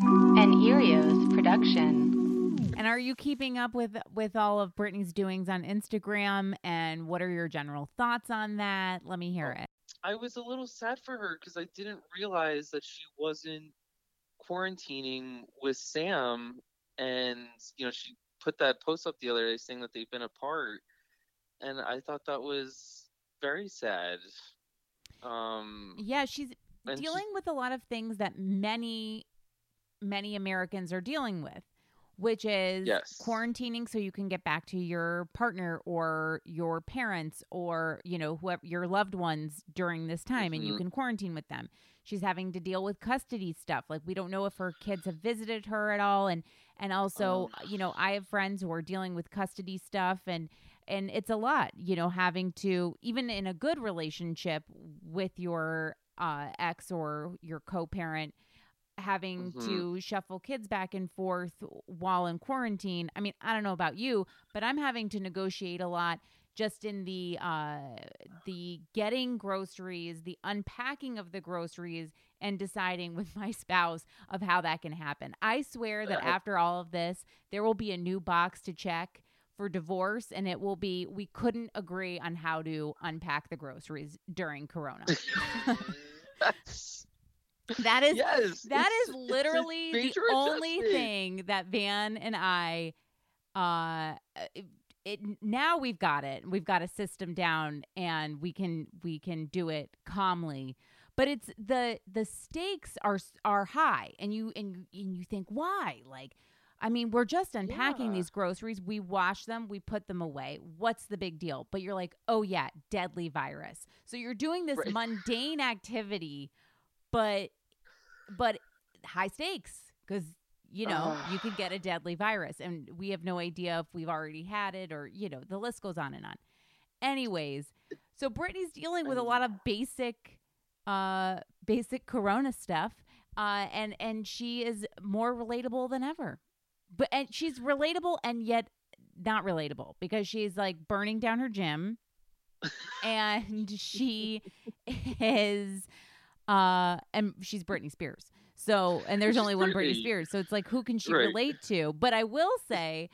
An Erios production. And are you keeping up with with all of Britney's doings on Instagram? And what are your general thoughts on that? Let me hear it. I was a little sad for her because I didn't realize that she wasn't quarantining with Sam, and you know she put that post up the other day saying that they've been apart, and I thought that was very sad. Um, Yeah, she's and she- dealing with a lot of things that many many Americans are dealing with, which is Yes. quarantining so you can get back to your partner or your parents or, you know, whoever your loved ones during this time and you Mhm. can quarantine with them. She's having to deal with custody stuff. Like we don't know if her kids have visited her at all and and also, Oh. you know, I have friends who are dealing with custody stuff and and it's a lot, you know, having to even in a good relationship with your uh, ex or your co-parent having Mhm. to shuffle kids back and forth while in quarantine. I mean, I don't know about you, but I'm having to negotiate a lot just in the uh the getting groceries, the unpacking of the groceries and deciding with my spouse of how that can happen. I swear that Uh, after all of this, there will be a new box to check for divorce and it will be we couldn't agree on how to unpack the groceries during corona. That's- That is yes, that is literally the only thing that Van and I uh it, it now we've got it. We've got a system down and we can we can do it calmly. But it's the the stakes are are high and you and you, and you think why? Like I mean, we're just unpacking Yeah. these groceries. We wash them, we put them away. What's the big deal? But you're like, "Oh yeah, deadly virus." So you're doing this Right. mundane activity but but high stakes because you know you could get a deadly virus and we have no idea if we've already had it or you know the list goes on and on. Anyways so britney's dealing with a lot of basic uh basic corona stuff uh and and she is more relatable than ever. But and she's relatable and yet not relatable because she's like burning down her gym and she is uh and she's Britney Spears. So and there's only one Britney. Spears. So it's like who can she Right. relate to? But I will say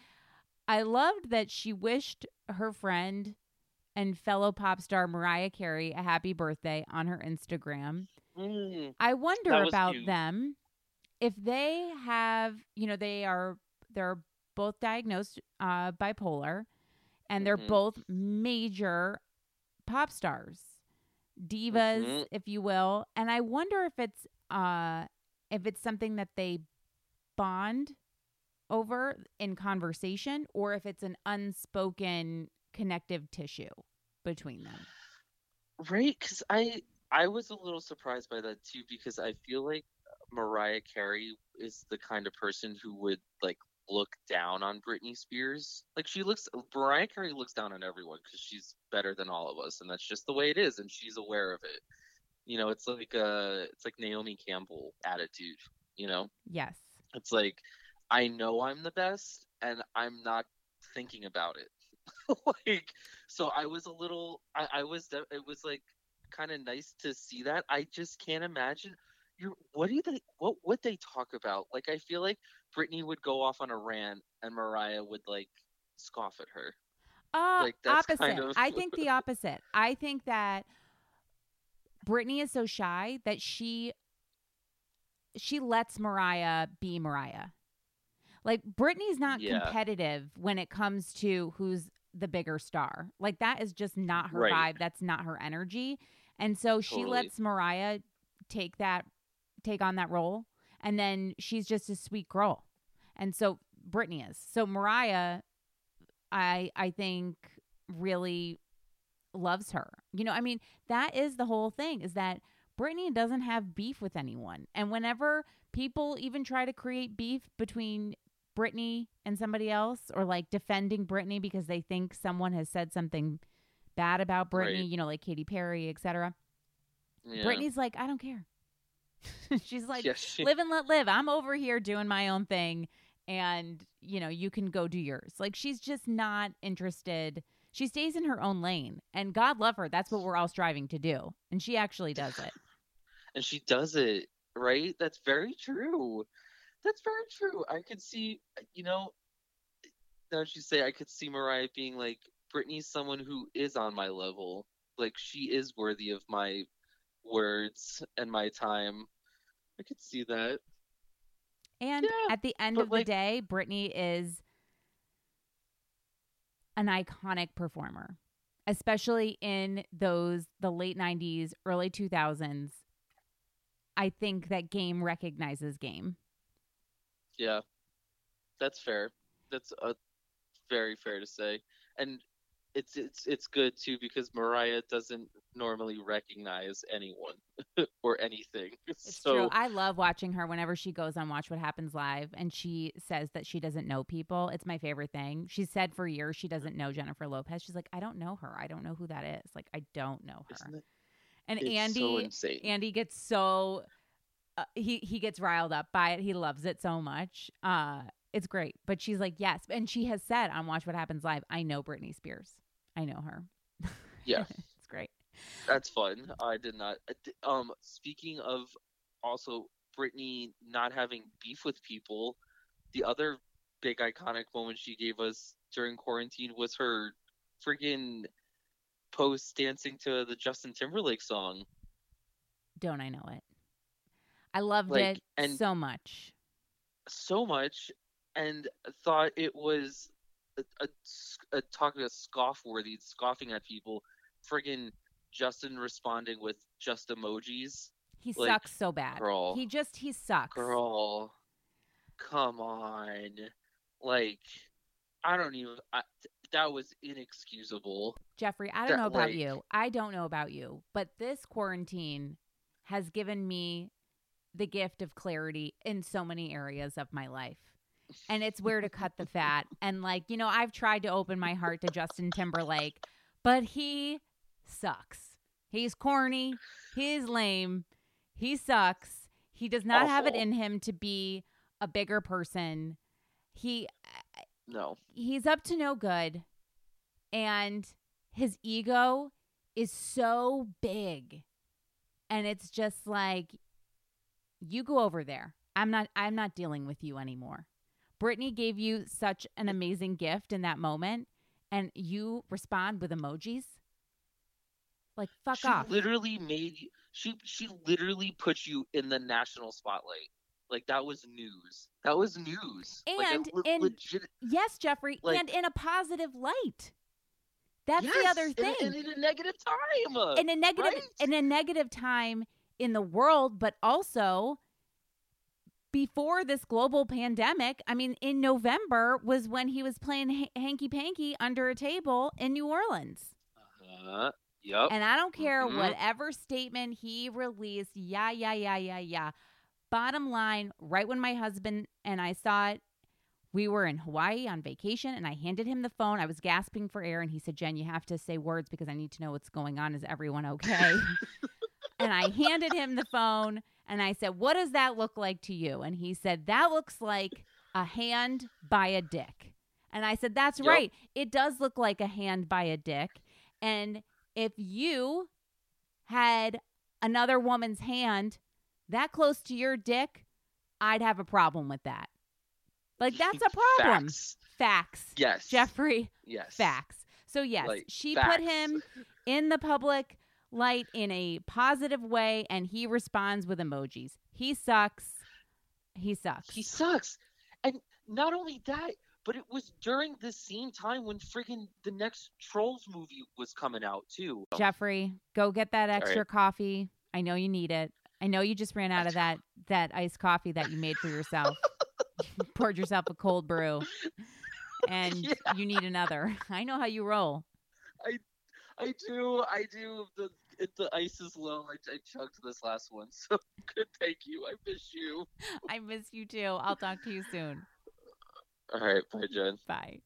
I loved that she wished her friend and fellow pop star Mariah Carey a happy birthday on her Instagram. Mm, I wonder about cute. them if they have, you know, they are they're both diagnosed uh bipolar and they're Mhm. both major pop stars. Divas, Mhm. if you will. And I wonder if it's uh if it's something that they bond over in conversation or if it's an unspoken connective tissue between them. right because i i was a little surprised by that too because i feel like mariah carey is the kind of person who would like look down on britney spears like she looks mariah carey looks down on everyone because she's better than all of us and that's just the way it is and she's aware of it You know, it's like uh it's like Naomi Campbell attitude, you know? Yes. It's like I know I'm the best and I'm not thinking about it. like so I was a little I, I was it was like kind of nice to see that. I just can't imagine you what do they what would they talk about? Like I feel like Britney would go off on a rant and Mariah would like scoff at her. Uh, Like, opposite. kind of- I think the opposite. I think that Britney is so shy that she she lets Mariah be Mariah. Like Britney's not Yeah. competitive when it comes to who's the bigger star. Like that is just not her Right. vibe. That's not her energy. And so she Totally. lets Mariah take that take on that role and then she's just a sweet girl. And so Britney is. So Mariah I I think really loves her. You know, I mean, that is the whole thing is that Britney doesn't have beef with anyone. And whenever people even try to create beef between Britney and somebody else or like defending Britney because they think someone has said something bad about Britney, Right. you know, like Katy Perry, etc. Yeah. Britney's like, I don't care. She's like, Yeah, she- live and let live. I'm over here doing my own thing and, you know, you can go do yours. Like she's just not interested. She stays in her own lane. And God love her. That's what we're all striving to do. And she actually does it. and she does it right that's very true that's very true i could see you know now that you say i could see mariah being like britney's someone who is on my level like she is worthy of my words and my time i could see that And Yeah, at the end of the day, Britney is an iconic performer, especially in those the late 90s, early 2000s. I think that game recognizes game. yeah that's fair that's uh, very fair to say and it's it's it's good too because mariah doesn't normally recognize anyone or anything It's so true. I love watching her whenever she goes on Watch What Happens Live and she says that she doesn't know people. It's my favorite thing. She said for years she doesn't know Jennifer Lopez. She's like, I don't know her. I don't know who that is. Like, I don't know her. Isn't it- and Andy, so insane. Andy gets so uh, he he gets riled up by it. He loves it so much. Uh, it's great. But she's like, yes, and she has said on Watch What Happens Live, I know Britney Spears. I know her. Yeah. it's great. That's fun. I did not. Um, speaking of also Britney not having beef with people, the other big iconic moment she gave us during quarantine was her friggin' post dancing to the Justin Timberlake song. Don't I know it? I loved Like, it and- so much. so much and thought it was a, a, a talking about scoff worthy, scoffing at people. Friggin' Justin responding with just emojis. He like, sucks so bad. girl, he just he sucks. Girl, come on. Like, I don't even. I, that was inexcusable. Jeffrey, I don't that, know about like- you. I don't know about you, but this quarantine has given me the gift of clarity in so many areas of my life. And it's where to cut the fat. And like, you know, I've tried to open my heart to Justin Timberlake, but he sucks. He's corny. He's lame. He sucks. He does not have it in him to be a bigger person. He uh, No. he's up to no good and his ego is so big and it's just like you go over there i'm not i'm not dealing with you anymore britney gave you such an amazing gift in that moment and you respond with emojis like fuck off. she off literally made you. She she literally put you in the national spotlight. Like that was news. That was news. like, And le- in- legit. yes jeffrey Like- and in a positive light that's the other thing And, in a negative time. in a negative right? in a negative time in the world but also before this global pandemic i mean in november was when he was playing ha- hanky panky under a table in new orleans Uh, yep. and i don't care Mhm. whatever statement he released yeah yeah yeah yeah yeah bottom line right when my husband and i saw it we were in Hawaii on vacation and I handed him the phone. I was gasping for air and he said, Jen, you have to say words because I need to know what's going on. Is everyone okay? and I handed him the phone and I said, What does that look like to you? And he said, That looks like a hand by a dick. And I said, That's Yep. right. It does look like a hand by a dick. And if you had another woman's hand that close to your dick, I'd have a problem with that. Like, that's a problem. Facts. Facts. Yes. Jeffrey, Yes. facts. So, yes, Like, she facts. put him in the public light in a positive way and he responds with emojis. He sucks. He sucks. He sucks. And not only that, but it was during the same time when friggin' the next Trolls movie was coming out too. Jeffrey, go get that extra right. coffee. I know you need it. I know you just ran out of that that iced coffee that you made for yourself. You Poured yourself a cold brew and Yeah. you need another. I know how you roll. I I do, I do. The the ice is low. I, I chugged this last one, so good. Thank you. I miss you. I miss you too. I'll talk to you soon. All right, bye, Jen. Bye.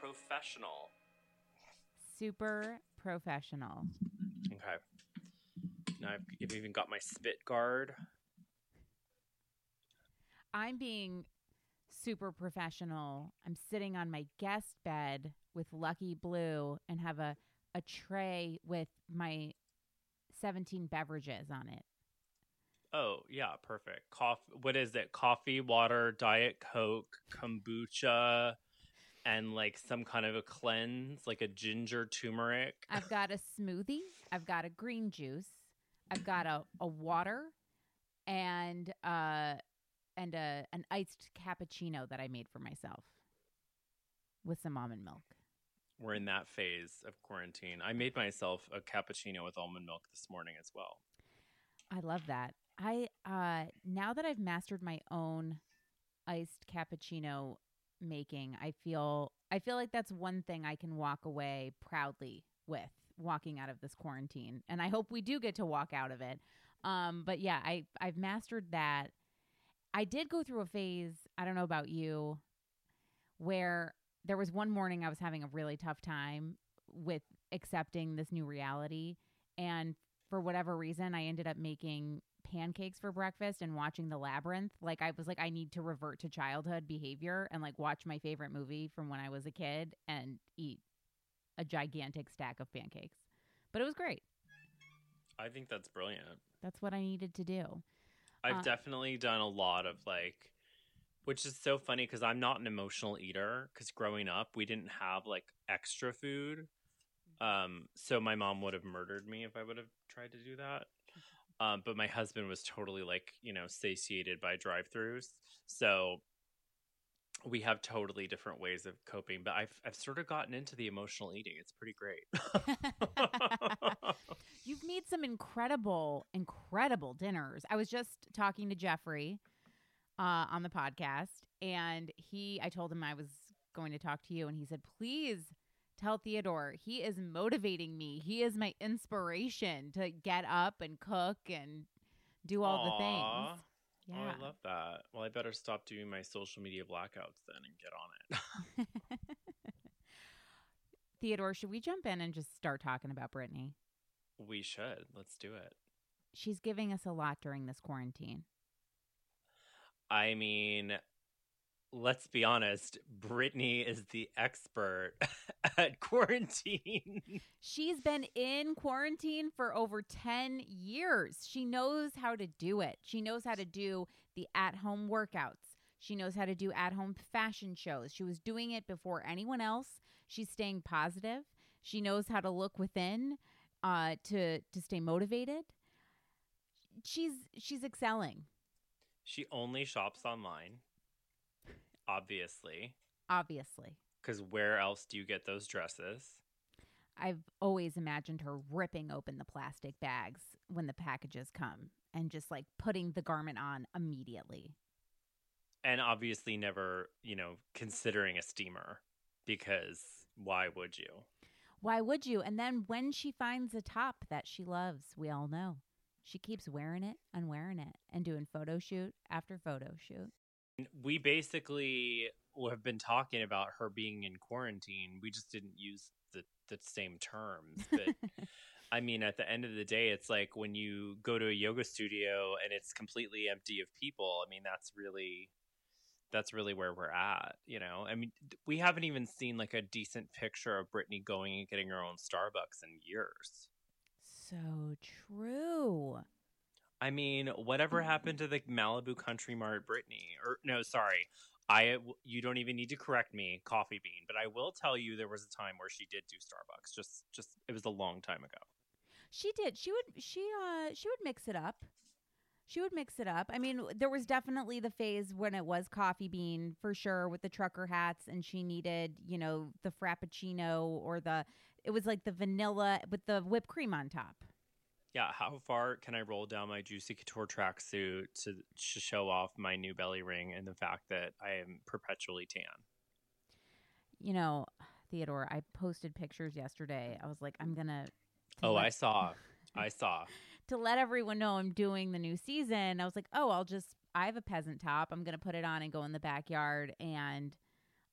Professional. Super professional. Okay. I've even got my spit guard. I'm being super professional. I'm sitting on my guest bed with Lucky Blue and have a, a tray with my 17 beverages on it. Oh yeah, perfect. Coffee. What is it? Coffee, water, diet coke, kombucha, and like some kind of a cleanse, like a ginger turmeric. I've got a smoothie, I've got a green juice, I've got a, a water and uh and a an iced cappuccino that I made for myself with some almond milk. We're in that phase of quarantine. I made myself a cappuccino with almond milk this morning as well. I love that. I uh now that I've mastered my own iced cappuccino making, I feel I feel like that's one thing I can walk away proudly with walking out of this quarantine. And I hope we do get to walk out of it. Um but yeah, I I've mastered that. I did go through a phase, I don't know about you, where there was one morning I was having a really tough time with accepting this new reality and for whatever reason I ended up making pancakes for breakfast and watching The Labyrinth. Like I was like I need to revert to childhood behavior and like watch my favorite movie from when I was a kid and eat a gigantic stack of pancakes. But it was great. I think that's brilliant. That's what I needed to do. I've Uh, definitely done a lot of like, which is so funny because I'm not an emotional eater. Because growing up, we didn't have like extra food, um, so my mom would have murdered me if I would have tried to do that. Um, but my husband was totally like you know satiated by drive-throughs, so we have totally different ways of coping. But I've I've sort of gotten into the emotional eating. It's pretty great. You've made some incredible, incredible dinners. I was just talking to Jeffrey uh, on the podcast, and he, I told him I was going to talk to you, and he said, please tell Theodore he is motivating me. He is my inspiration to get up and cook and do all the Aw. Things. Oh, I love that. Well, I better stop doing my social media blackouts then and get on it. Theodore, should we jump in and just start talking about Britney? we should. Let's do it. She's giving us a lot during this quarantine. I mean, let's be honest. Britney is the expert at quarantine. She's been in quarantine for over 10 years. She knows how to do it. She knows how to do the at home workouts. She knows how to do at home fashion shows. She was doing it before anyone else. She's staying positive. She knows how to look within uh, to to stay motivated. She's she's excelling. she only shops online, obviously, Obviously, because where else do you get those dresses? I've always imagined her ripping open the plastic bags when the packages come and just like putting the garment on immediately. And obviously, never, you know, considering a steamer because why would you? Why would you? And then when she finds a top that she loves, we all know she keeps wearing it and wearing it and doing photo shoot after photo shoot. We basically have been talking about her being in quarantine. We just didn't use the, the same terms. But I mean, at the end of the day, it's like when you go to a yoga studio and it's completely empty of people. I mean, that's really that's really where we're at, you know. I mean, we haven't even seen like a decent picture of Britney going and getting her own Starbucks in years. So true. I mean, whatever happened to the Malibu Country Mart Britney? Or no, sorry. I you don't even need to correct me, Coffee Bean, but I will tell you there was a time where she did do Starbucks. Just just it was a long time ago. She did. She would she uh she would mix it up. She would mix it up. I mean, there was definitely the phase when it was coffee bean for sure with the trucker hats and she needed, you know, the frappuccino or the it was like the vanilla with the whipped cream on top. Yeah, how far can I roll down my Juicy Couture tracksuit to, to show off my new belly ring and the fact that I am perpetually tan? You know, Theodore, I posted pictures yesterday. I was like, I'm gonna. Oh, let- I saw. I saw. to let everyone know I'm doing the new season, I was like, oh, I'll just. I have a peasant top. I'm gonna put it on and go in the backyard and,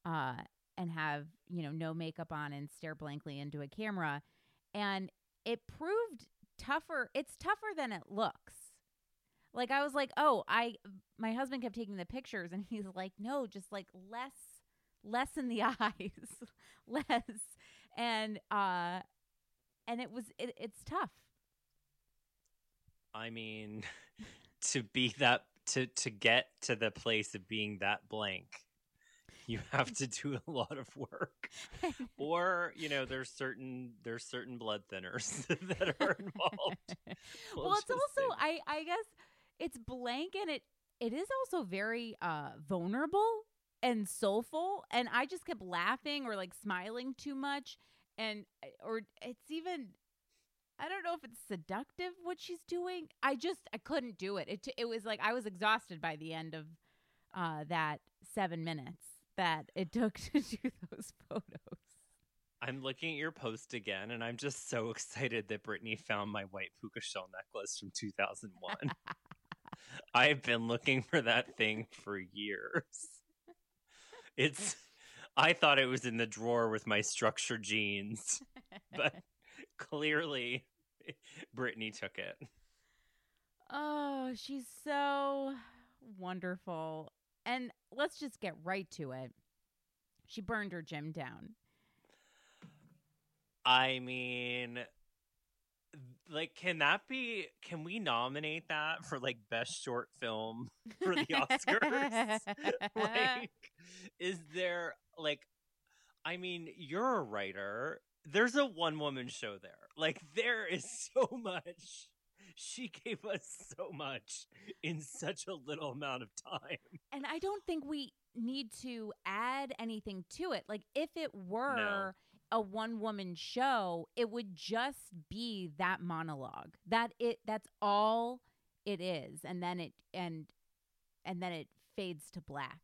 uh, and have you know no makeup on and stare blankly into a camera, and it proved tougher. It's tougher than it looks. Like I was like, "Oh, I my husband kept taking the pictures and he's like, "No, just like less less in the eyes. less." And uh and it was it, it's tough. I mean, to be that to to get to the place of being that blank you have to do a lot of work or you know there's certain there's certain blood thinners that are involved we'll, well it's also i i guess it's blank and it it is also very uh vulnerable and soulful and i just kept laughing or like smiling too much and eh, or it's even I don't know if it's seductive what she's doing. I just I couldn't do it. It it was like I was exhausted by the end of uh, that seven minutes that it took to do those photos. I'm looking at your post again, and I'm just so excited that Britney found my white puka shell necklace from 2001. I've been looking for that thing for years. It's, I thought it was in the drawer with my structure jeans, but clearly Britney took it. Oh, she's so wonderful. And let's just get right to it. She burned her gym down. I mean, like, can that be? Can we nominate that for like best short film for the Oscars? like, is there like? I mean, you're a writer. There's a one woman show there. Like, there is so much she gave us so much in such a little amount of time. And I don't think we need to add anything to it. Like if it were no. a one woman show, it would just be that monologue. That it that's all it is. And then it and and then it fades to black.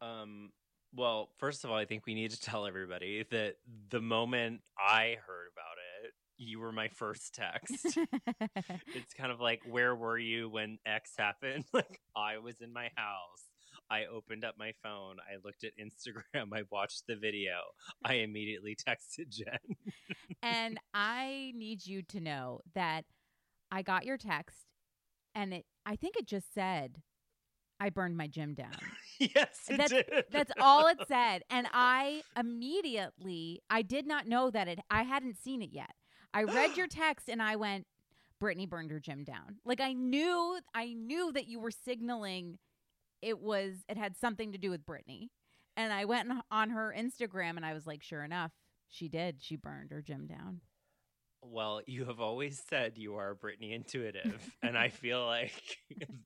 Um well, first of all, I think we need to tell everybody that the moment I heard about it, you were my first text. it's kind of like, where were you when X happened? Like, I was in my house. I opened up my phone. I looked at Instagram. I watched the video. I immediately texted Jen. and I need you to know that I got your text and it I think it just said I burned my gym down. yes, it that's, did. that's all it said. And I immediately I did not know that it I hadn't seen it yet. I read your text and I went, Britney burned her gym down. Like I knew, I knew that you were signaling it was, it had something to do with Britney. And I went on her Instagram and I was like, sure enough, she did. She burned her gym down. Well, you have always said you are Britney intuitive, and I feel like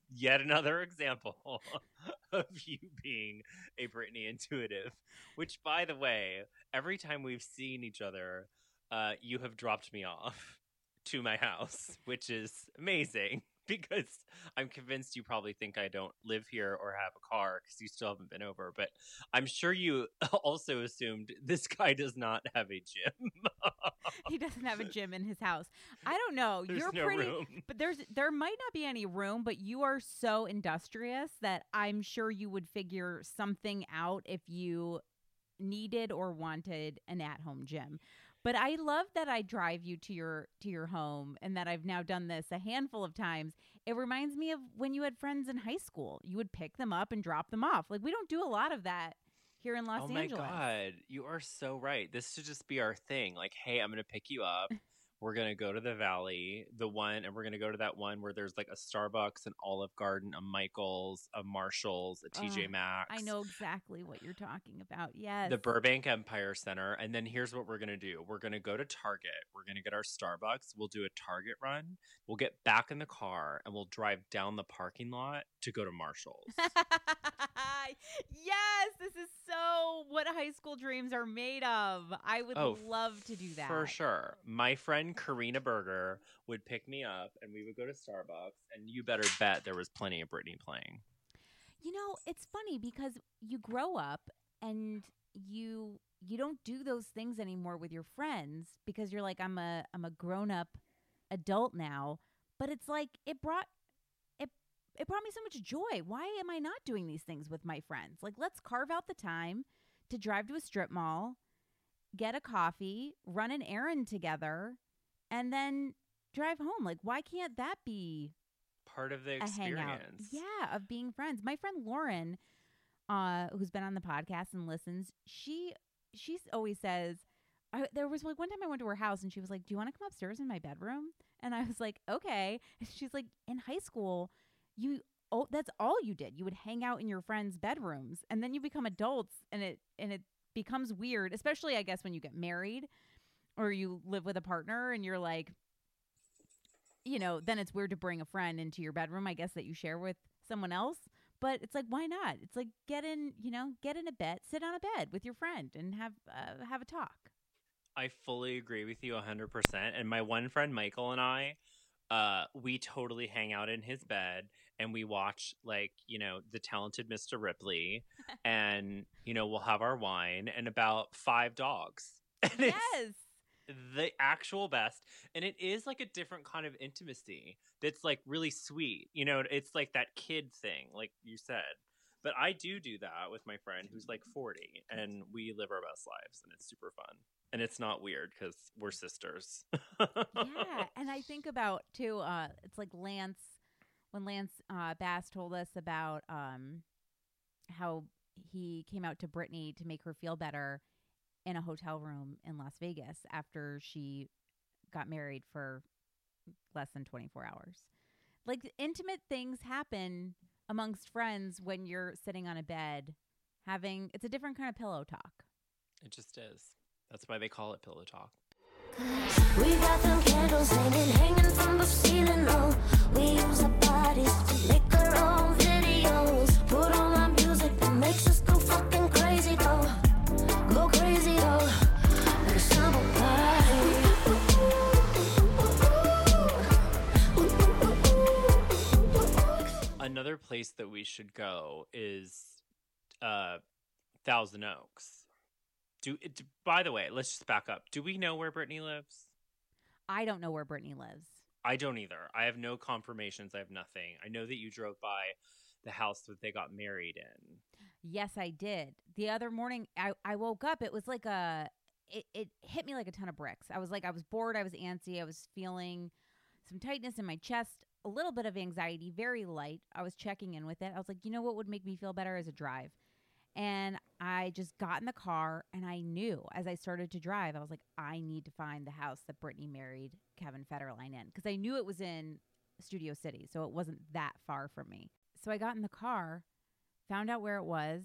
yet another example of you being a Britney intuitive. Which, by the way, every time we've seen each other, uh, you have dropped me off to my house, which is amazing because I'm convinced you probably think I don't live here or have a car because you still haven't been over. But I'm sure you also assumed this guy does not have a gym. he doesn't have a gym in his house. I don't know. There's You're no pretty, room. but there's there might not be any room. But you are so industrious that I'm sure you would figure something out if you needed or wanted an at-home gym. But I love that I drive you to your to your home and that I've now done this a handful of times. It reminds me of when you had friends in high school. You would pick them up and drop them off. Like we don't do a lot of that here in Los Angeles. oh my god, you are so right. This should just be our thing. Like, hey, I'm gonna pick you up. We're gonna go to the valley, the one, and we're gonna go to that one where there's like a Starbucks, an Olive Garden, a Michaels, a Marshalls, a TJ Ugh, Maxx. I know exactly what you're talking about. Yes. the Burbank Empire Center. And then here's what we're going to do we're going to go to Target. We're going to get our Starbucks. We'll do a Target run. We'll get back in the car and we'll drive down the parking lot to go to Marshall's. yes, this is so what high school dreams are made of. I would Oh, love to do that. For sure. My friend Karina Berger would pick me up and we would go to Starbucks. And you better bet there was plenty of Britney playing. You know, it's funny because you grow up and you you don't do those things anymore with your friends because you're like I'm a I'm a grown-up adult now, but it's like it brought it it brought me so much joy. Why am I not doing these things with my friends? Like let's carve out the time to drive to a strip mall, get a coffee, run an errand together, and then drive home. Like why can't that be Part of the experience. Yeah, of being friends. My friend Lauren, uh, who's been on the podcast and listens, she she's always says. I, there was like one time I went to her house and she was like, "Do you want to come upstairs in my bedroom?" And I was like, "Okay." And she's like, "In high school, you oh that's all you did. You would hang out in your friends' bedrooms, and then you become adults, and it and it becomes weird, especially I guess when you get married or you live with a partner, and you're like, you know, then it's weird to bring a friend into your bedroom, I guess, that you share with someone else. But it's like, why not? It's like get in, you know, get in a bed, sit on a bed with your friend, and have uh, have a talk. I fully agree with you 100%. And my one friend, Michael, and I, uh, we totally hang out in his bed and we watch, like, you know, the talented Mr. Ripley. and, you know, we'll have our wine and about five dogs. And Yes, the actual best. And it is like a different kind of intimacy that's like really sweet. You know, it's like that kid thing, like you said. But I do do that with my friend who's like 40 and we live our best lives and it's super fun. And it's not weird because we're sisters. yeah. And I think about too. Uh, it's like Lance when Lance uh, Bass told us about um, how he came out to Britney to make her feel better in a hotel room in Las Vegas after she got married for less than 24 hours. Like intimate things happen amongst friends when you're sitting on a bed having it's a different kind of pillow talk. It just is. That's why they call it pillow talk. Thousand Oaks. Do, it, by the way, let's just back up. Do we know where Britney lives? I don't know where Britney lives. I don't either. I have no confirmations. I have nothing. I know that you drove by the house that they got married in. Yes, I did. The other morning I, I woke up, it was like a it, it hit me like a ton of bricks. I was like I was bored, I was antsy, I was feeling some tightness in my chest, a little bit of anxiety, very light. I was checking in with it. I was like, you know what would make me feel better as a drive? And I just got in the car and I knew as I started to drive, I was like, I need to find the house that Britney married Kevin Federline in because I knew it was in Studio City. So it wasn't that far from me. So I got in the car, found out where it was,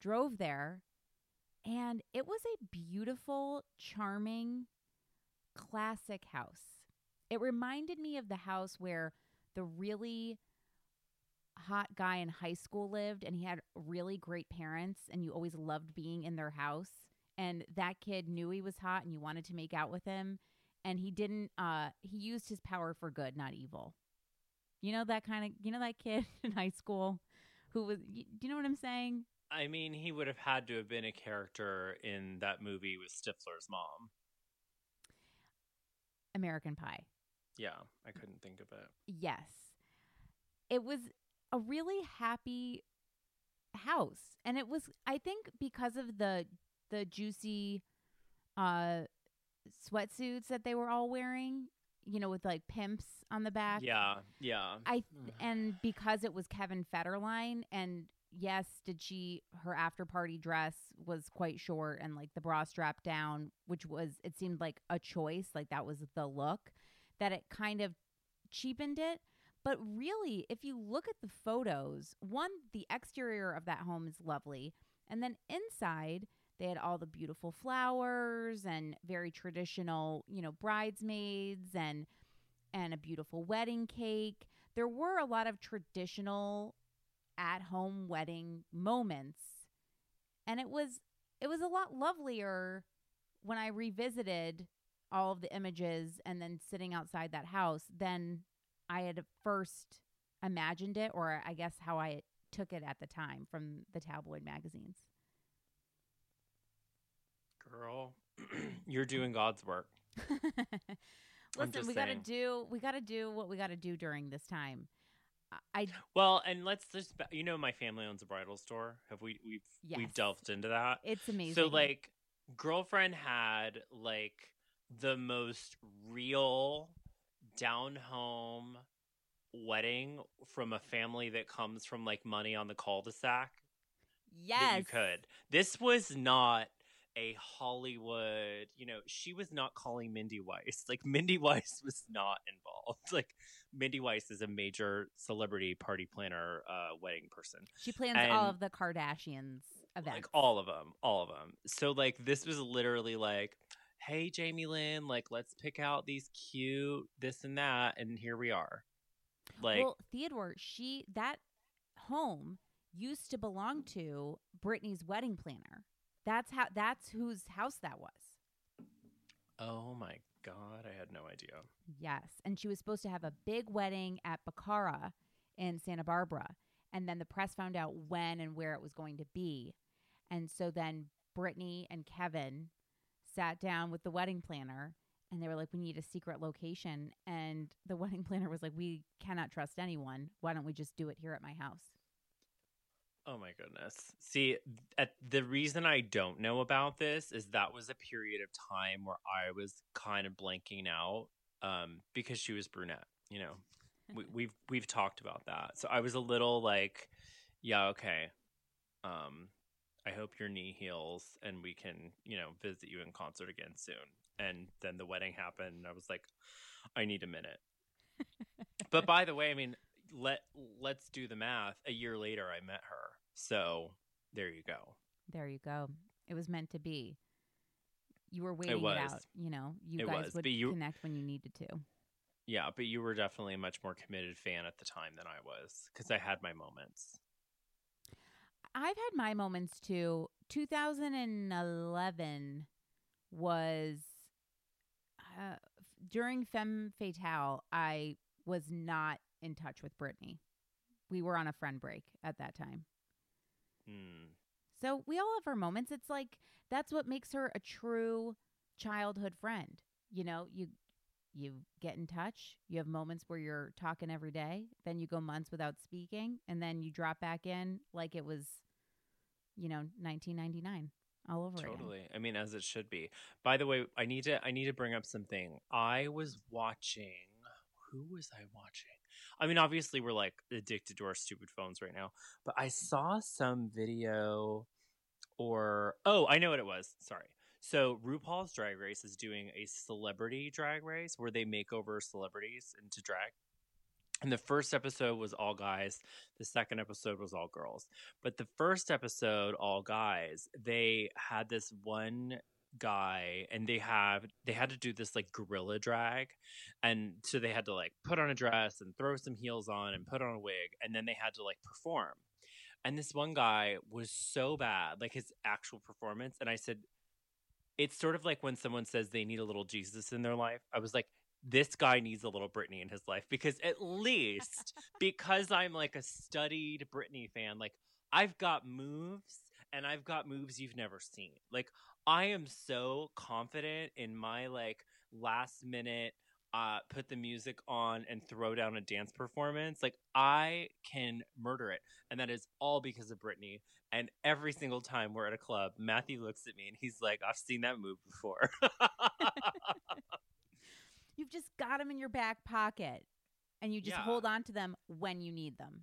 drove there, and it was a beautiful, charming, classic house. It reminded me of the house where the really hot guy in high school lived and he had really great parents and you always loved being in their house and that kid knew he was hot and you wanted to make out with him and he didn't uh he used his power for good not evil You know that kind of you know that kid in high school who was y- do you know what I'm saying? I mean, he would have had to have been a character in that movie with Stifler's mom. American Pie. Yeah, I couldn't think of it. Yes. It was a really happy house. And it was I think because of the the juicy uh sweatsuits that they were all wearing, you know, with like pimps on the back. Yeah, yeah. I and because it was Kevin Federline and yes, did she her after party dress was quite short and like the bra strap down, which was it seemed like a choice, like that was the look that it kind of cheapened it. But really, if you look at the photos, one, the exterior of that home is lovely. And then inside, they had all the beautiful flowers and very traditional, you know, bridesmaids and and a beautiful wedding cake. There were a lot of traditional at-home wedding moments. And it was it was a lot lovelier when I revisited all of the images and then sitting outside that house than I had first imagined it, or I guess how I took it at the time from the tabloid magazines. Girl, you're doing God's work. Listen, we got to do we got to do what we got to do during this time. I- Well, and let's just you know my family owns a bridal store. Have we we've Yes. we've delved into that? it's amazing. So like girlfriend had like the most real down home wedding from a family that comes from like money on the cul-de-sac yes, you could. This was not a Hollywood, you know, she was not calling Mindy Weiss. Like Mindy Weiss was not involved. Like Mindy Weiss is a major celebrity party planner, uh, wedding person. She plans all of the Kardashians events. Like all of them, all of them. So like this was literally like, hey Jamie Lynn, like let's pick out these cute this and that, and here we are. Like well, Theodore, she that home used to belong to Britney's wedding planner. That's how. That's whose house that was. oh my god, I had no idea. Yes, and she was supposed to have a big wedding at Bacara in Santa Barbara, and then the press found out when and where it was going to be, and so then Britney and Kevin sat down with the wedding planner. And they were like, "We need a secret location." And the wedding planner was like, "We cannot trust anyone. Why don't we just do it here at my house?" Oh my goodness. See, at, the reason I don't know about this is that was a period of time where I was kind of blanking out um, because she was brunette. You know, we, we've we've talked about that, so I was a little like, yeah, okay. Um, I hope your knee heals and we can, you know, visit you in concert again soon. And then the wedding happened, and I was like, I need a minute. but by the way, I mean, let let's do the math. A year later, I met her, so there you go. There you go. It was meant to be. You were waiting it, was. out. You know, you It guys was, would you- connect when you needed to. Yeah, but you were definitely a much more committed fan at the time than I was because I had my moments. I've had my moments too. 2011 was uh, during Femme Fatale. I was not in touch with Britney. We were on a friend break at that time. Hmm. So we all have our moments. It's like that's what makes her a true childhood friend. You know, you you get in touch. You have moments where you're talking every day. Then you go months without speaking, and then you drop back in like it was, you know, 1999 all over again. Totally. I mean, as it should be. By the way, I need to I need to bring up something. I was watching. Who was I watching? I mean, obviously we're like addicted to our stupid phones right now, but I saw some video or oh, I know what it was. Sorry. So RuPaul's Drag Race is doing a celebrity drag race where they make over celebrities into drag. And the first episode was all guys. The second episode was all girls. But the first episode, all guys, they had this one guy and they have they had to do this like guerrilla drag and so they had to like put on a dress and throw some heels on and put on a wig and then they had to like perform and this one guy was so bad like his actual performance and i said it's sort of like when someone says they need a little jesus in their life i was like this guy needs a little Britney in his life because at least because I'm like a studied Britney fan, like I've got moves and I've got moves you've never seen. Like I am so confident in my like last minute uh put the music on and throw down a dance performance. Like I can murder it. And that is all because of Britney. And every single time we're at a club, Matthew looks at me and he's like, I've seen that move before. You've just got them in your back pocket and you just Yeah. hold on to them when you need them.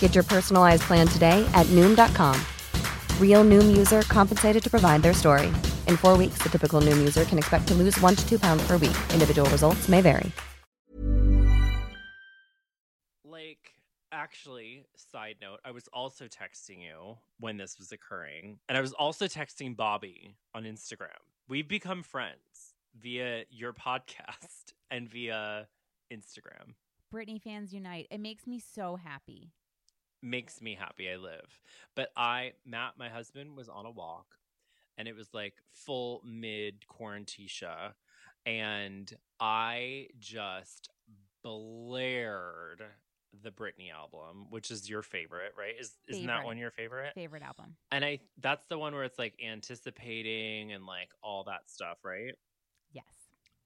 Get your personalized plan today at Noom.com. Real Noom user compensated to provide their story. In four weeks, the typical Noom user can expect to lose one to two pounds per week. Individual results may vary. like actually side note i was also texting you when this was occurring and i was also texting bobby on instagram we've become friends via your podcast and via instagram Britney fans unite. It makes me so happy. Makes me happy i live but i matt my husband was on a walk and it was like full mid quarantisha and i just blared the Britney album, which is your favorite, right? Is isn't that one your favorite? Favorite album. And I that's the one where it's like anticipating and like all that stuff, right? Yes.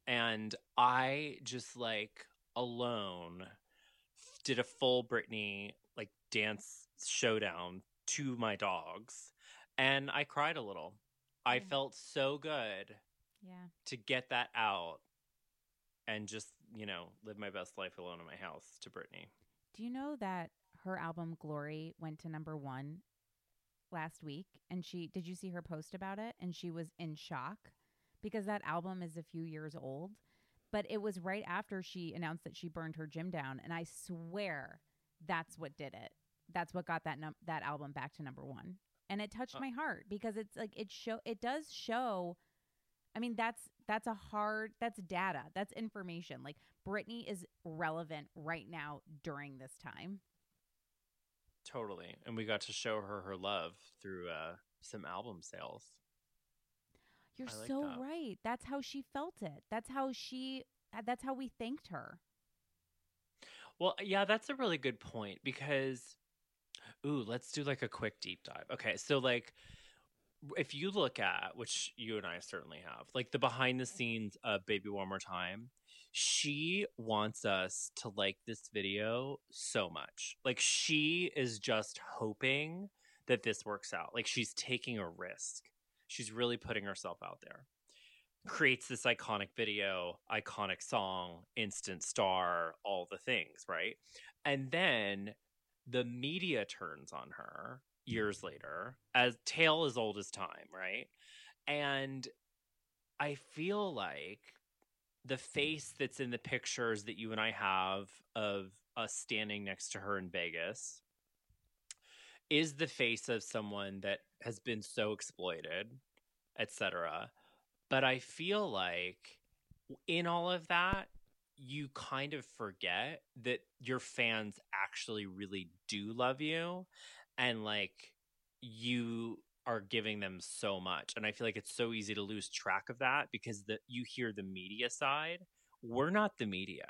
And I just like alone did a full Britney dance showdown to my dogs and I cried a little. I Yeah. felt so good Yeah. to get that out and just, you know, live my best life alone in my house to Britney. Do you know that her album Glory went to number one last week? And she did you see her post about it? And she was in shock because that album is a few years old. But it was right after she announced that she burned her gym down, and I swear that's what did it. That's what got that num- that album back to number one, and it touched Uh. my heart because it's like it show it does show. I mean, that's that's a hard that's data that's information. Like Britney is relevant right now during this time. Totally. And we got to show her her love through uh some album sales. You're like so that. right. That's how she felt it. That's how she. That's how we thanked her. Well, yeah, that's a really good point because ooh, let's do like a quick deep dive. Okay, so like if you look at which you and I certainly have, like the behind the scenes of Baby One More Time, she wants us to like this video so much. Like she is just hoping that this works out. Like she's taking a risk. She's really putting herself out there. Creates this iconic video, iconic song, instant star, all the things, right? And then the media turns on her years later, as tale as old as time, right? And I feel like the face that's in the pictures that you and I have of us standing next to her in Vegas is the face of someone that has been so exploited, etc. But I feel like in all of that, you kind of forget that your fans actually really do love you and like you are giving them so much. And i feel like it's so easy to lose track of that because the you hear the media side. We're not the media.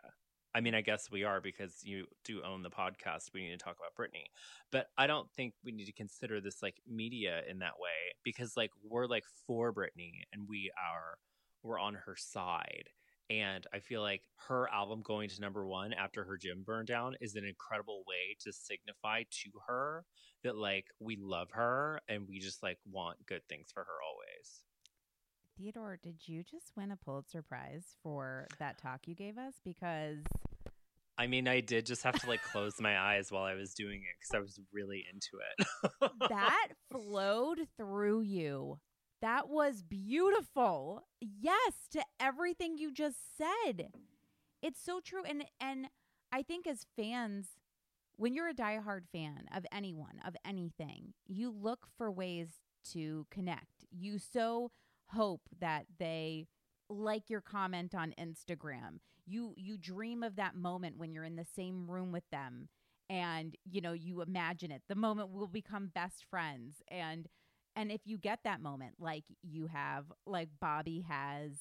I mean i guess we are because you do own the podcast. We need to talk about britney but i don't think we need to consider this like media in that way because like we're like for britney and we are we're on her side and I feel like her album going to number one after her gym burned down is an incredible way to signify to her that like we love her and we just like want good things for her always. Theodore, did you just win a Pulitzer Prize for that talk you gave us? Because I mean, I did just have to like close my eyes while I was doing it because I was really into it. that flowed through you. That was beautiful. Yes, to everything you just said. It's so true. And and I think as fans, when you're a diehard fan of anyone, of anything, you look for ways to connect. You so hope that they like your comment on Instagram. You you dream of that moment when you're in the same room with them and you know you imagine it. The moment we'll become best friends and and if you get that moment like you have like Bobby has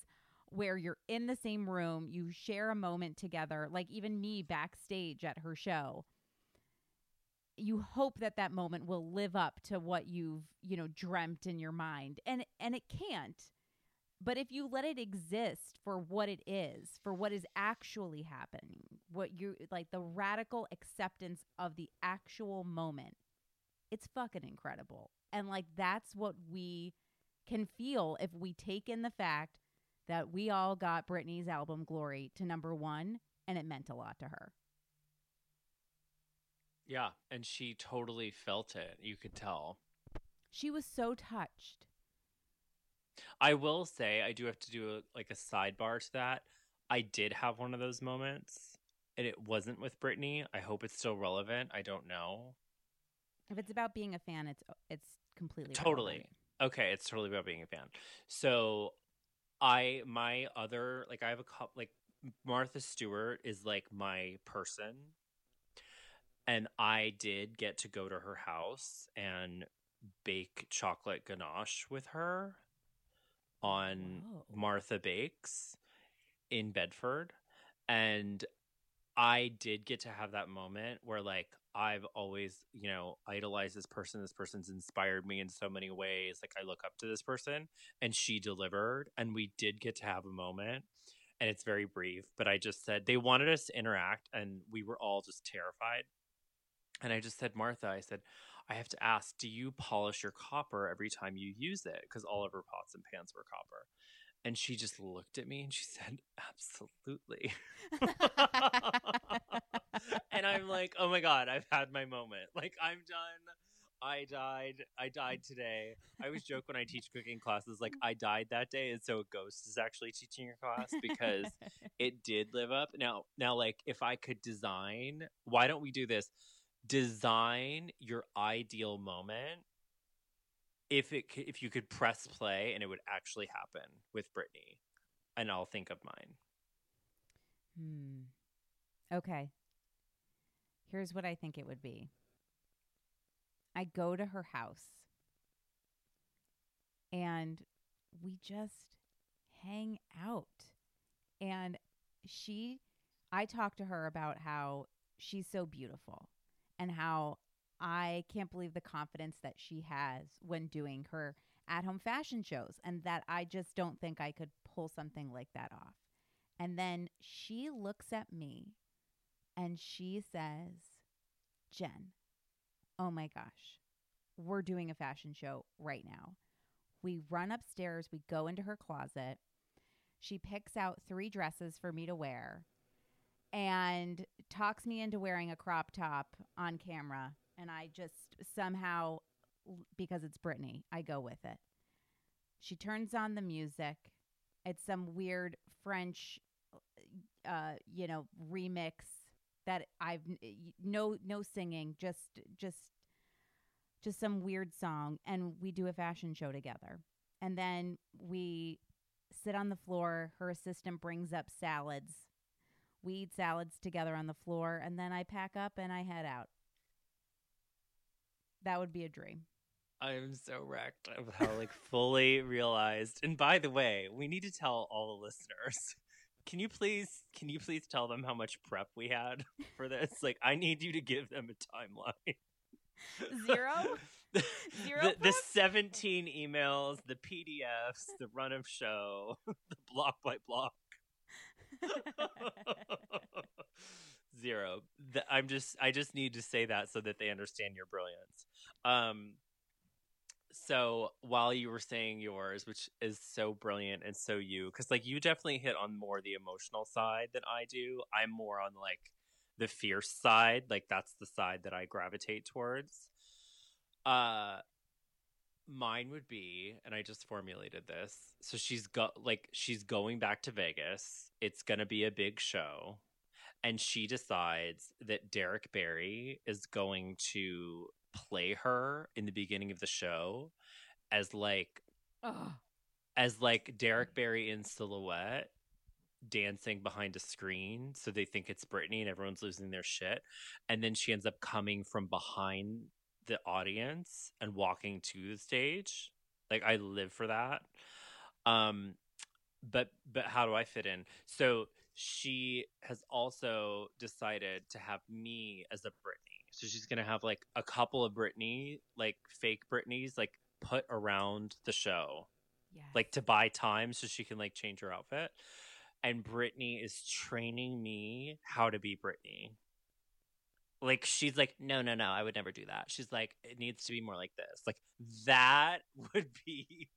where you're in the same room, you share a moment together, like even me backstage at her show. You hope that that moment will live up to what you've, you know, dreamt in your mind. And and it can't. But if you let it exist for what it is, for what is actually happening, what you like the radical acceptance of the actual moment, it's fucking incredible. And like that's what we can feel if we take in the fact that we all got Britney's album Glory to number 1 and it meant a lot to her. Yeah, and she totally felt it. You could tell. She was so touched. I will say I do have to do a, like a sidebar to that. I did have one of those moments and it wasn't with Britney. I hope it's still relevant. I don't know. If it's about being a fan, it's it's completely totally relevant. okay. It's totally about being a fan. So, I my other like I have a couple like Martha Stewart is like my person, and I did get to go to her house and bake chocolate ganache with her on Whoa. Martha Bakes in Bedford, and I did get to have that moment where like I've always, you know, idolized this person. This person's inspired me in so many ways. Like I look up to this person and she delivered and we did get to have a moment and it's very brief, but I just said they wanted us to interact and we were all just terrified. And I just said, Martha, I said, I have to ask, do you polish your copper every time you use it? Because all of her pots and pans were copper. And she just looked at me and she said, Absolutely. and I'm like, Oh my God, I've had my moment. Like, I'm done. I died. I died today. I always joke when I teach cooking classes, like, I died that day. And so a ghost is actually teaching your class because it did live up. Now, now, like, if I could design, why don't we do this? Design your ideal moment if it if you could press play and it would actually happen with Britney, and I'll think of mine. Hmm. Okay. Here's what I think it would be. I go to her house and we just hang out. And she, I talk to her about how she's so beautiful and how I can't believe the confidence that she has when doing her at home fashion shows and that I just don't think I could pull something like that off. And then she looks at me and she says, Jen, oh my gosh, we're doing a fashion show right now. We run upstairs, we go into her closet. She picks out three dresses for me to wear and talks me into wearing a crop top on camera. And I just somehow, because it's Britney, I go with it. She turns on the music. It's some weird French, uh, you know, remix that I've no no singing, just just just some weird song, and we do a fashion show together. And then we sit on the floor. Her assistant brings up salads. We eat salads together on the floor, and then I pack up and I head out. That would be a dream. I'm so wrecked of how like fully realized. And by the way, we need to tell all the listeners. Can you please can you please tell them how much prep we had for this? Like I need you to give them a timeline. Zero? Zero the, the 17 emails, the PDFs, the run of show, the block by block. Zero. The, I'm just I just need to say that so that they understand your brilliance. Um so while you were saying yours, which is so brilliant and so you, because like you definitely hit on more the emotional side than I do. I'm more on like the fierce side. Like that's the side that I gravitate towards. Uh mine would be, and I just formulated this. So she's got like she's going back to Vegas. It's gonna be a big show. And she decides that Derrick Barry is going to play her in the beginning of the show as like Ugh. as like Derrick Barry in silhouette dancing behind a screen so they think it's Britney and everyone's losing their shit and then she ends up coming from behind the audience and walking to the stage. Like I live for that. Um but but how do I fit in? So she has also decided to have me as a Britney so she's gonna have like a couple of Britney like fake Britneys like put around the show Yes. like to buy time so she can like change her outfit. And Britney is training me how to be Britney. Like she's like, no, no, no, I would never do that. She's like, it needs to be more like this. Like that would be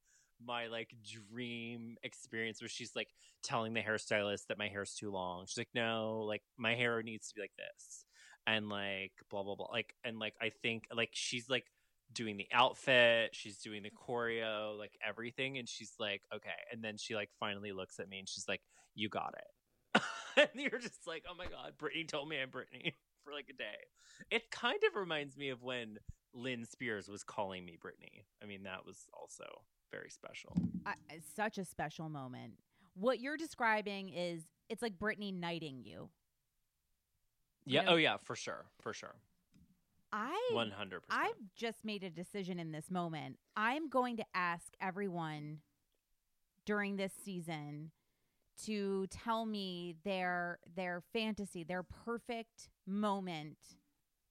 my like dream experience where she's like telling the hairstylist that my hair's too long. She's like, no, like my hair needs to be like this. And like blah blah blah. Like and like I think like she's like doing the outfit, she's doing the mm-hmm. choreo, like everything, and she's like, okay. And then she like finally looks at me and she's like, You got it. and you're just like, Oh my god, Britney told me I'm Britney for like a day. It kind of reminds me of when Lynn Spears was calling me Britney. I mean, that was also very special. I, it's such a special moment. What you're describing is it's like Britney knighting you. You Yeah, know- oh yeah, for sure. For sure. I 100%. I've just made a decision in this moment. I'm going to ask everyone during this season to tell me their their fantasy, their perfect moment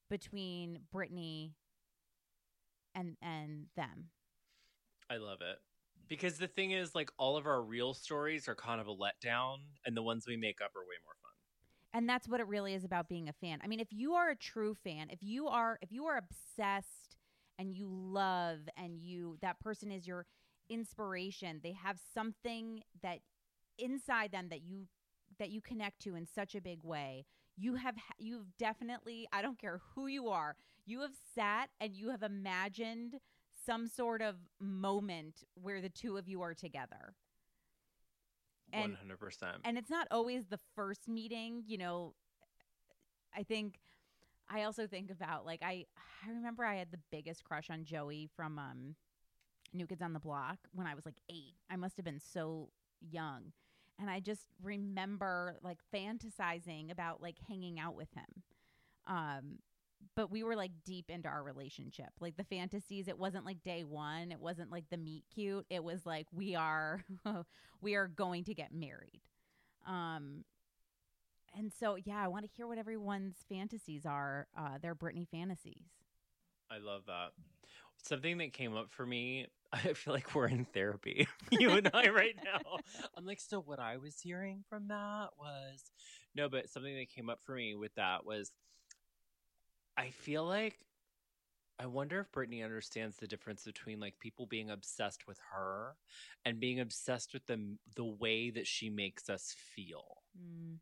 between Britney and and them. I love it. Because the thing is, like, all of our real stories are kind of a letdown, and the ones we make up are way more fun. and that's what it really is about being a fan i mean if you are a true fan if you are if you are obsessed and you love and you that person is your inspiration they have something that inside them that you that you connect to in such a big way you have you've definitely i don't care who you are you have sat and you have imagined some sort of moment where the two of you are together. And- 100%. and it's not always the first meeting you know. I think i also think about like i i remember i had the biggest crush on joey from um new kids on the block when i was like eight. I must have been so young. And i just remember like fantasizing about like hanging out with him. Um but we were like deep into our relationship like the fantasies it wasn't like day one it wasn't like the meet cute it was like we are we are going to get married um and so yeah i want to hear what everyone's fantasies are uh their britney fantasies I love that. Something that came up for me, I feel like we're in therapy, you and I right now. I'm like, so what I was hearing from that was no, but something that came up for me with that was I feel like I wonder if Britney understands the difference between like people being obsessed with her and being obsessed with the the way that she makes us feel. mm.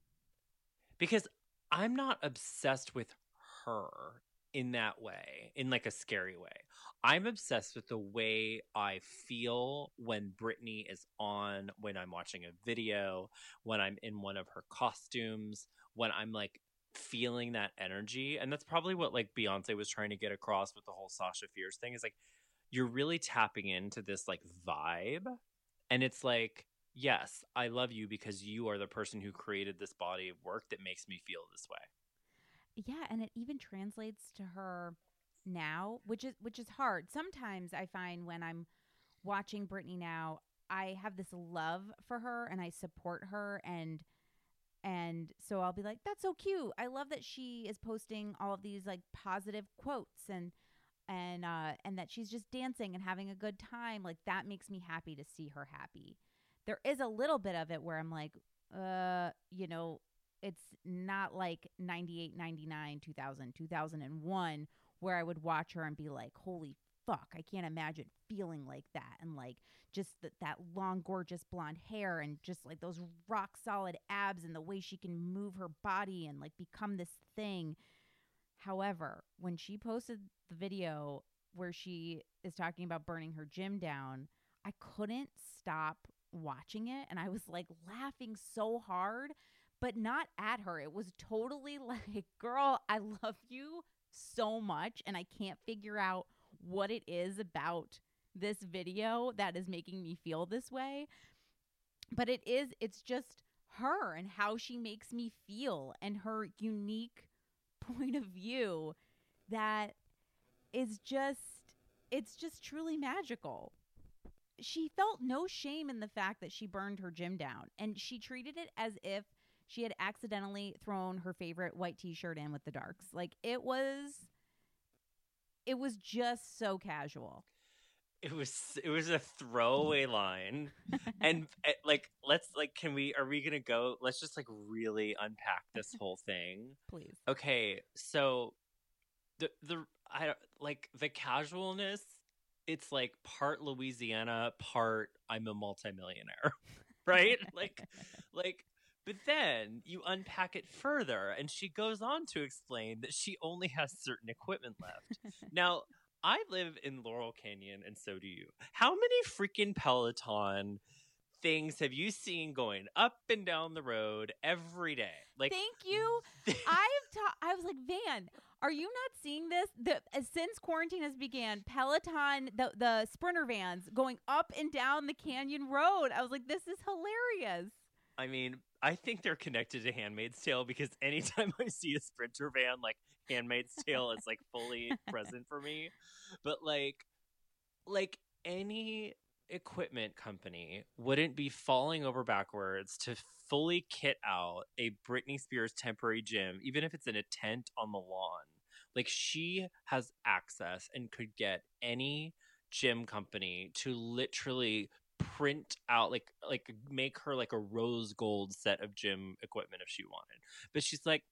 because I'm not obsessed with her in that way, in like a scary way. I'm obsessed with the way I feel when Britney is on, when I'm watching a video, when I'm in one of her costumes, when I'm like feeling that energy. And that's probably what like Beyonce was trying to get across with the whole Sasha Fierce thing is like you're really tapping into this like vibe. And it's like, yes, I love you because you are the person who created this body of work that makes me feel this way. yeah and it even translates to her now, which is which is hard. Sometimes I find when I'm watching Britney now, I have this love for her and I support her and and so I'll be like, that's so cute. I love that she is posting all of these like positive quotes and and uh and that she's just dancing and having a good time. Like that makes me happy to see her happy. There is a little bit of it where I'm like, uh, you know, it's not like 98, 99, 2000, 2001 where I would watch her and be like, holy fuck, I can't imagine feeling like that. And like just that that long, gorgeous blonde hair and just like those rock solid abs and the way she can move her body and like become this thing. However, when she posted the video where she is talking about burning her gym down, I couldn't stop watching it and I was like laughing so hard, but not at her. It was totally like, girl, I love you so much and I can't figure out what it is about this video that is making me feel this way. But it is, it's just her and how she makes me feel and her unique point of view that is just, it's just truly magical. She felt no shame in the fact that she burned her gym down and she treated it as if she had accidentally thrown her favorite white t-shirt in with the darks. Like it was it was just so casual. It was it was a throwaway line, and eh, like let's like can we are we gonna go? Let's just like really unpack this whole thing, please. Okay, so the the I like the casualness. It's like part Louisiana, part I'm a multimillionaire, right? like, like but then you unpack it further, and she goes on to explain that she only has certain equipment left. now, I live in Laurel Canyon, and so do you. How many freaking Peloton things have you seen going up and down the road every day? Like, thank you. I've ta- I was like, Van, are you not seeing this? The since quarantine has began, Peloton, the the sprinter vans going up and down the canyon road. I was like, this is hilarious. I mean, I think they're connected to Handmaid's Tale because anytime I see a sprinter van, like Handmaid's Tale is like fully present for me. But like, like any equipment company wouldn't be falling over backwards to fully kit out a Britney Spears temporary gym, even if it's in a tent on the lawn. Like she has access and could get any gym company to literally print out like like make her like a rose gold set of gym equipment if she wanted. But she's like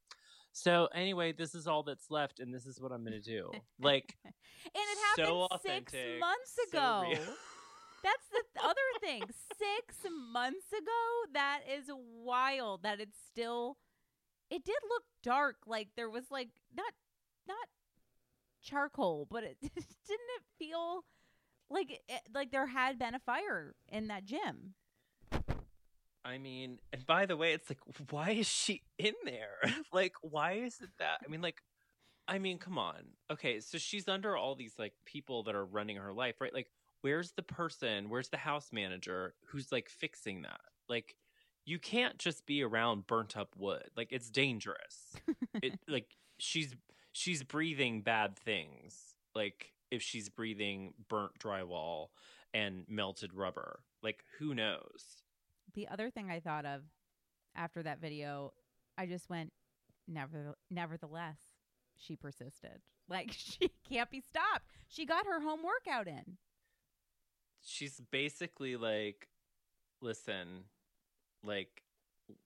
so anyway, this is all that's left, and this is what I'm gonna do. Like, and it happened so six months ago. real. That's the other thing. Six months ago, that is wild. That it's still. It did look dark. Like there was like not not charcoal, but it didn't it feel like it, like there had been a fire in that gym. I mean, and by the way, it's like, why is she in there? like, why is it that? I mean, like, I mean, come on. Okay, so she's under all these like people that are running her life, right? Like, where's the person? Where's the house manager who's like fixing that? Like, you can't just be around burnt up wood. Like, it's dangerous. it like she's she's breathing bad things. Like, if she's breathing burnt drywall and melted rubber, like, who knows? The other thing I thought of after that video, I just went, never, nevertheless, she persisted. Like she can't be stopped. She got her home workout in. she's basically like listen like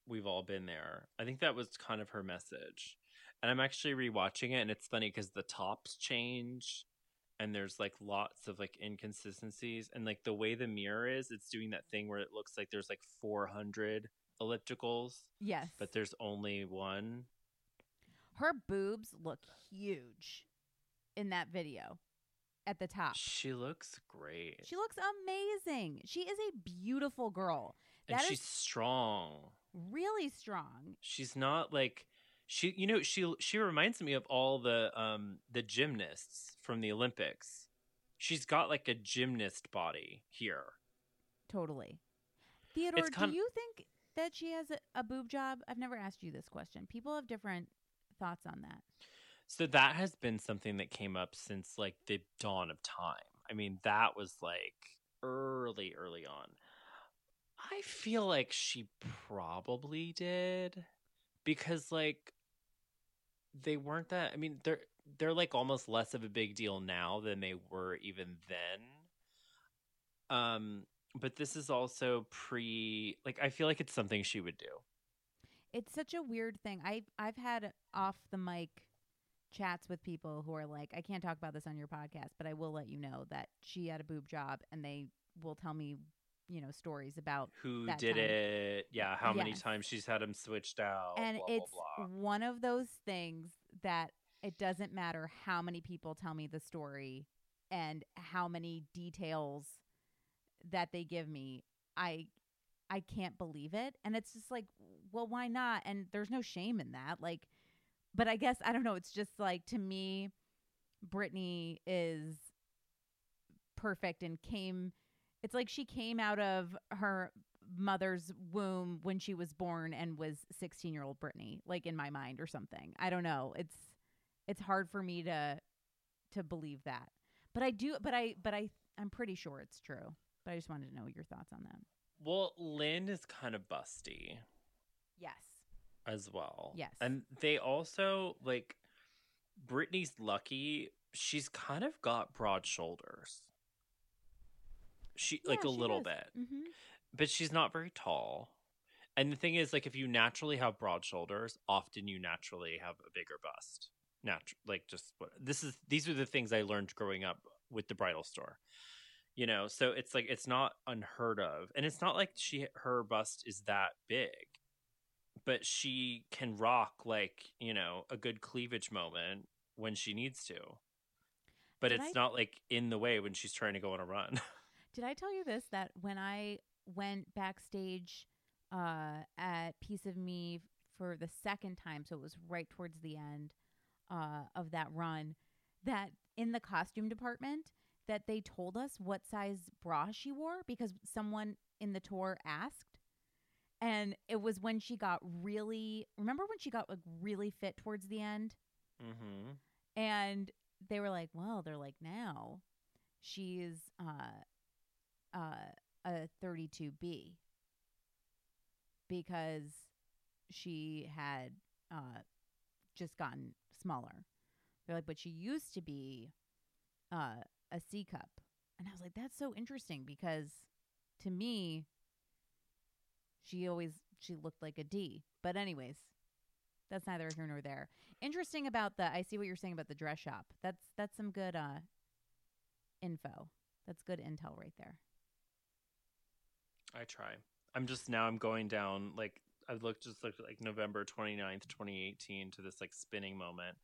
we've all been there i think that was kind of her message and i'm actually rewatching it and it's funny because the tops change and there's like lots of like inconsistencies and like the way the mirror is it's doing that thing where it looks like there's like 400 ellipticals Yes. but there's only one Her boobs look huge in that video at the top. she looks great She looks amazing. She is a beautiful girl. and That is she's strong really strong. she's not like she you know she she reminds me of all the um the gymnasts from the olympics she's got like a gymnast body here Totally. Theodore, do you think that she has a, a boob job? I've never asked you this question. People have different thoughts on that. So that has been something that came up since like the dawn of time. I mean, that was like early, early on. I feel like she probably did because like they weren't that I mean, they're they're like almost less of a big deal now than they were even then. Um but this is also pre like I feel like it's something she would do. It's such a weird thing. I've I've had off the mic chats with people who are like, I can't talk about this on your podcast, but I will let you know that she had a boob job, and they will tell me, you know, stories about Who did time. it? Yeah, how many times she's had him switched out. and blah, blah, it's blah. one of those things that it doesn't matter how many people tell me the story and how many details that they give me i i can't believe it and it's just like well why not and there's no shame in that like but i guess i don't know it's just like to me britney is perfect and came it's like she came out of her mother's womb when she was born and was 16 year old Britney, like in my mind or something. I don't know. It's it's hard for me to to believe that. But I do but I but I I'm pretty sure it's true. But I just wanted to know your thoughts on that. Well, Lynn is kind of busty Yes. as well. Yes. And they also like Britney's lucky. She's kind of got broad shoulders. She like a little bit. Mm-hmm. But she's not very tall. And the thing is like if you naturally have broad shoulders, often you naturally have a bigger bust. Natural like just what this is these are the things I learned growing up with the bridal store. You know, so it's like it's not unheard of. And it's not like she her bust is that big. But she can rock like, you know, a good cleavage moment when she needs to. But Did it's I- not like in the way when she's trying to go on a run. Did I tell you this that when I went backstage uh, at Piece of Me for the second time, so it was right towards the end uh, of that run, that in the costume department that they told us what size bra she wore because someone in the tour asked. And it was when she got really remember when she got like really fit towards the end? mhm. and they were like, "Well, they're like now she's uh uh a 32B because she had uh just gotten smaller." They're like, "But she used to be uh a C cup." And I was like, "That's so interesting because to me she always she looked like a D. But anyways, that's neither here nor there. Interesting about the I see what you're saying about the dress shop. That's that's some good uh info. That's good intel right there. I try. I'm just now I'm going down like I've looked just looked like November 29th, 2018 to this like spinning moment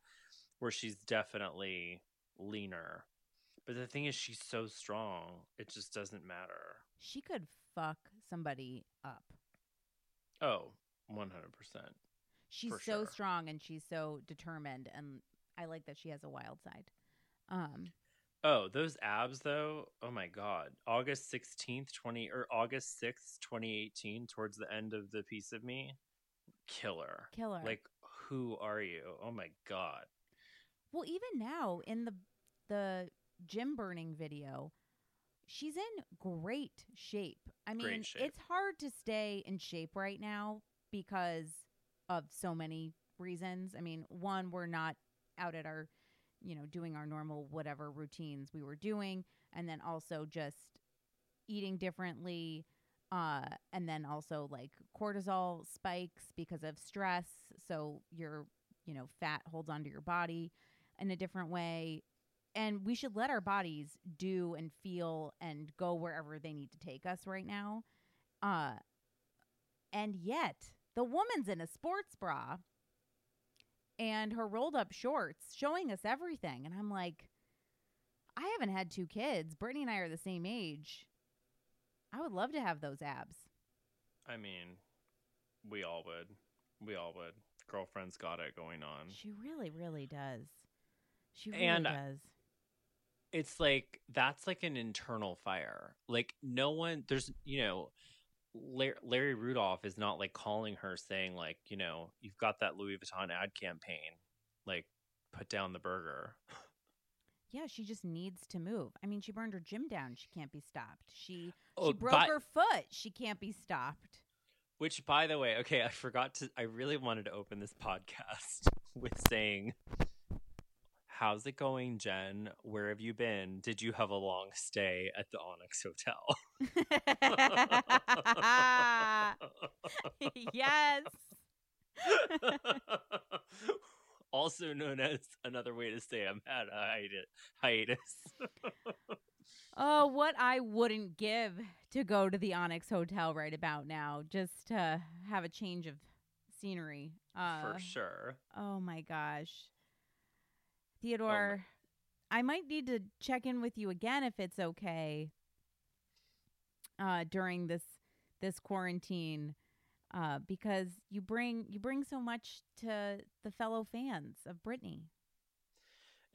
where she's definitely leaner. But the thing is she's so strong, it just doesn't matter. She could fuck somebody up. Oh, 100%. She's so sure. strong and she's so determined and I like that she has a wild side. Um Oh, those abs though. Oh my god. August 16th, 20 or August 6th, 2018 towards the end of the piece of me. Killer. Killer. Like who are you? Oh my god. well even now in the the gym burning video, she's in great shape. I Great mean, shape. it's hard to stay in shape right now because of so many reasons. I mean, one, we're not out at our, you know, doing our normal whatever routines we were doing, and then also just eating differently. Uh, and then also like cortisol spikes because of stress. So your, you know, fat holds onto your body in a different way. And we should let our bodies do and feel and go wherever they need to take us right now. Uh, and yet, the woman's in a sports bra and her rolled up shorts showing us everything. And I'm like, I haven't had two kids. Britney and I are the same age. I would love to have those abs. I mean, we all would. We all would. Girlfriend's got it going on. She really, really does. She really And does. It's like that's like an internal fire. Like no one there's you know Larry, Rudolph is not like calling her saying like, you know, you've got that Louis Vuitton ad campaign. Like put down the burger. Yeah, she just needs to move. I mean, she burned her gym down. She can't be stopped. She Oh, she broke but- her foot. She can't be stopped. Which, by the way, okay, I forgot to. I really wanted to open this podcast with saying, "How's it going, Jen? Where have you been? Did you have a long stay at the Onyx Hotel?" yes. also known as another way to say I'm at a hiatus. hiatus. Oh, what I wouldn't give to go to the Onyx Hotel right about now, just to have a change of scenery. Uh, For sure. Oh my gosh. Theodore, I might need to check in with you again if it's okay. Uh during this this quarantine uh because you bring you bring so much to the fellow fans of Britney.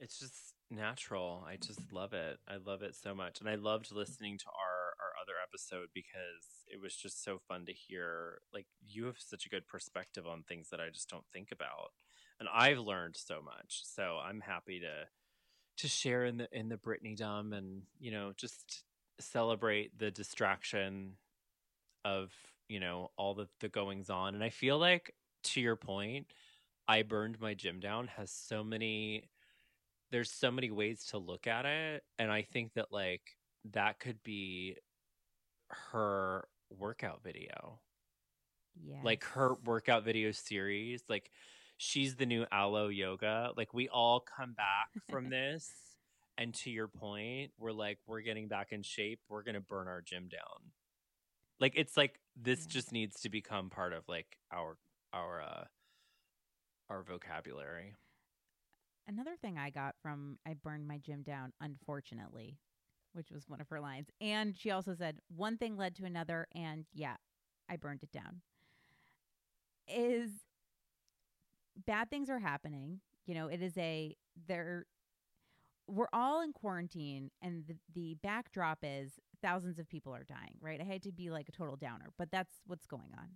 It's just natural. I just love it. I love it so much. And I loved listening to our our other episode because it was just so fun to hear like you have such a good perspective on things that I just don't think about. And I've learned so much. So I'm happy to to share in the in the Britney Dom and, you know, just celebrate the distraction of, you know, all the the goings on. And I feel like to your point, I burned my gym down has so many there's so many ways to look at it and i think that like that could be her workout video Yeah. like her workout video series like she's the new Alo Yoga like we all come back from this and to your point we're like we're getting back in shape we're gonna burn our gym down like it's like this Yeah. just needs to become part of like our our uh our vocabulary Another thing I got from I burned my gym down, unfortunately, which was one of her lines. And she also said, one thing led to another, and yeah, I burned it down. Is bad things are happening. You know, it is a, there, we're all in quarantine, and the, the backdrop is thousands of people are dying, right? I hate to be like a total downer, but that's what's going on.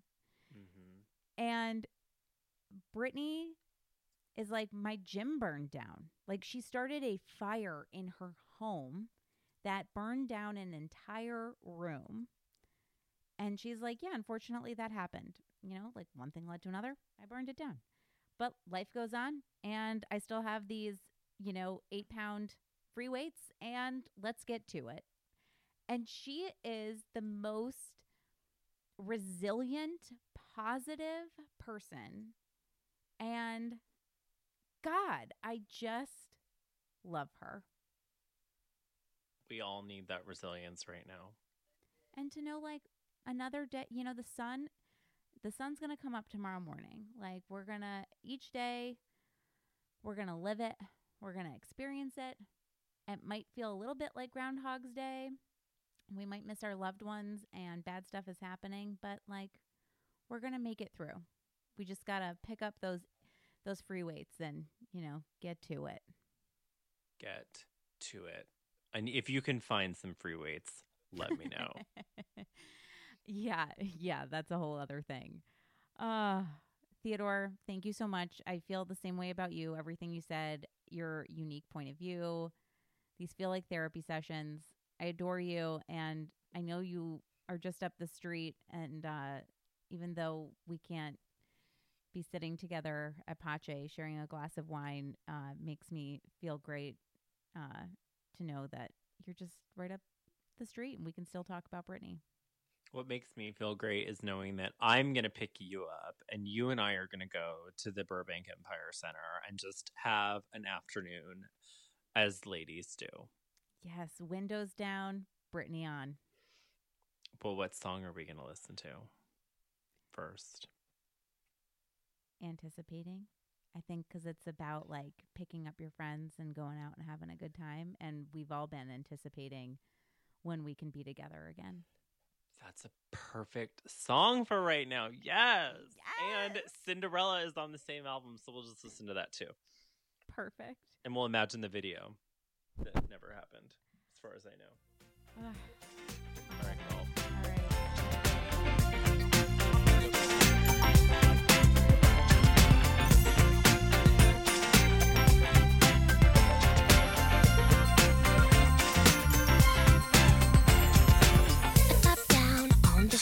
mm-hmm. And Britney is like, my gym burned down. Like she started a fire in her home that burned down an entire room. And she's like, yeah, unfortunately that happened. You know, like one thing led to another. I burned it down. But life goes on and I still have these, you know, eight pound free weights and let's get to it. And she is the most resilient, positive person. And God, I just love her. we all need that resilience right now And to know like another day, you know, the sun the sun's going to come up tomorrow morning. Like we're going to each day we're going to live it. We're going to experience it. It might feel a little bit like Groundhog's Day. We might miss our loved ones and bad stuff is happening, but like we're going to make it through. We just got to pick up those those free weights and, you know, get to it. get to it and if you can find some free weights let me know yeah, yeah, that's a whole other thing. Uh Theodore, thank you so much. I feel the same way about you. Everything you said, your unique point of view. These feel like therapy sessions. I adore you and I know you are just up the street and uh even though we can't be sitting together at Pache sharing a glass of wine uh makes me feel great uh to know that you're just right up the street and we can still talk about Britney. What makes me feel great is knowing that i'm going to pick you up and you and i are going to go to the burbank empire center and just have an afternoon as ladies do Yes, windows down, Britney on. well what song are we going to listen to first Anticipating. I think because it's about like picking up your friends and going out and having a good time. And we've all been anticipating when we can be together again. That's a perfect song for right now. Yes. And Cinderella is on the same album, so we'll just listen to that too. Perfect. And we'll imagine the video that never happened, as far as I know. Ugh. All right,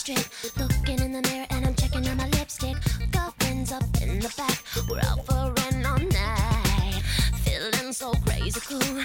straight. Looking in the mirror and I'm checking on my lipstick. Girlfriend's up in the back. We're out for an all night. Feeling so crazy cool.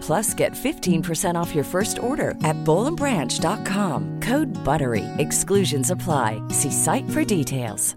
Plus, get 15% off your first order at bollandbranch.com. Code BUTTERY. Exclusions apply. See site for details.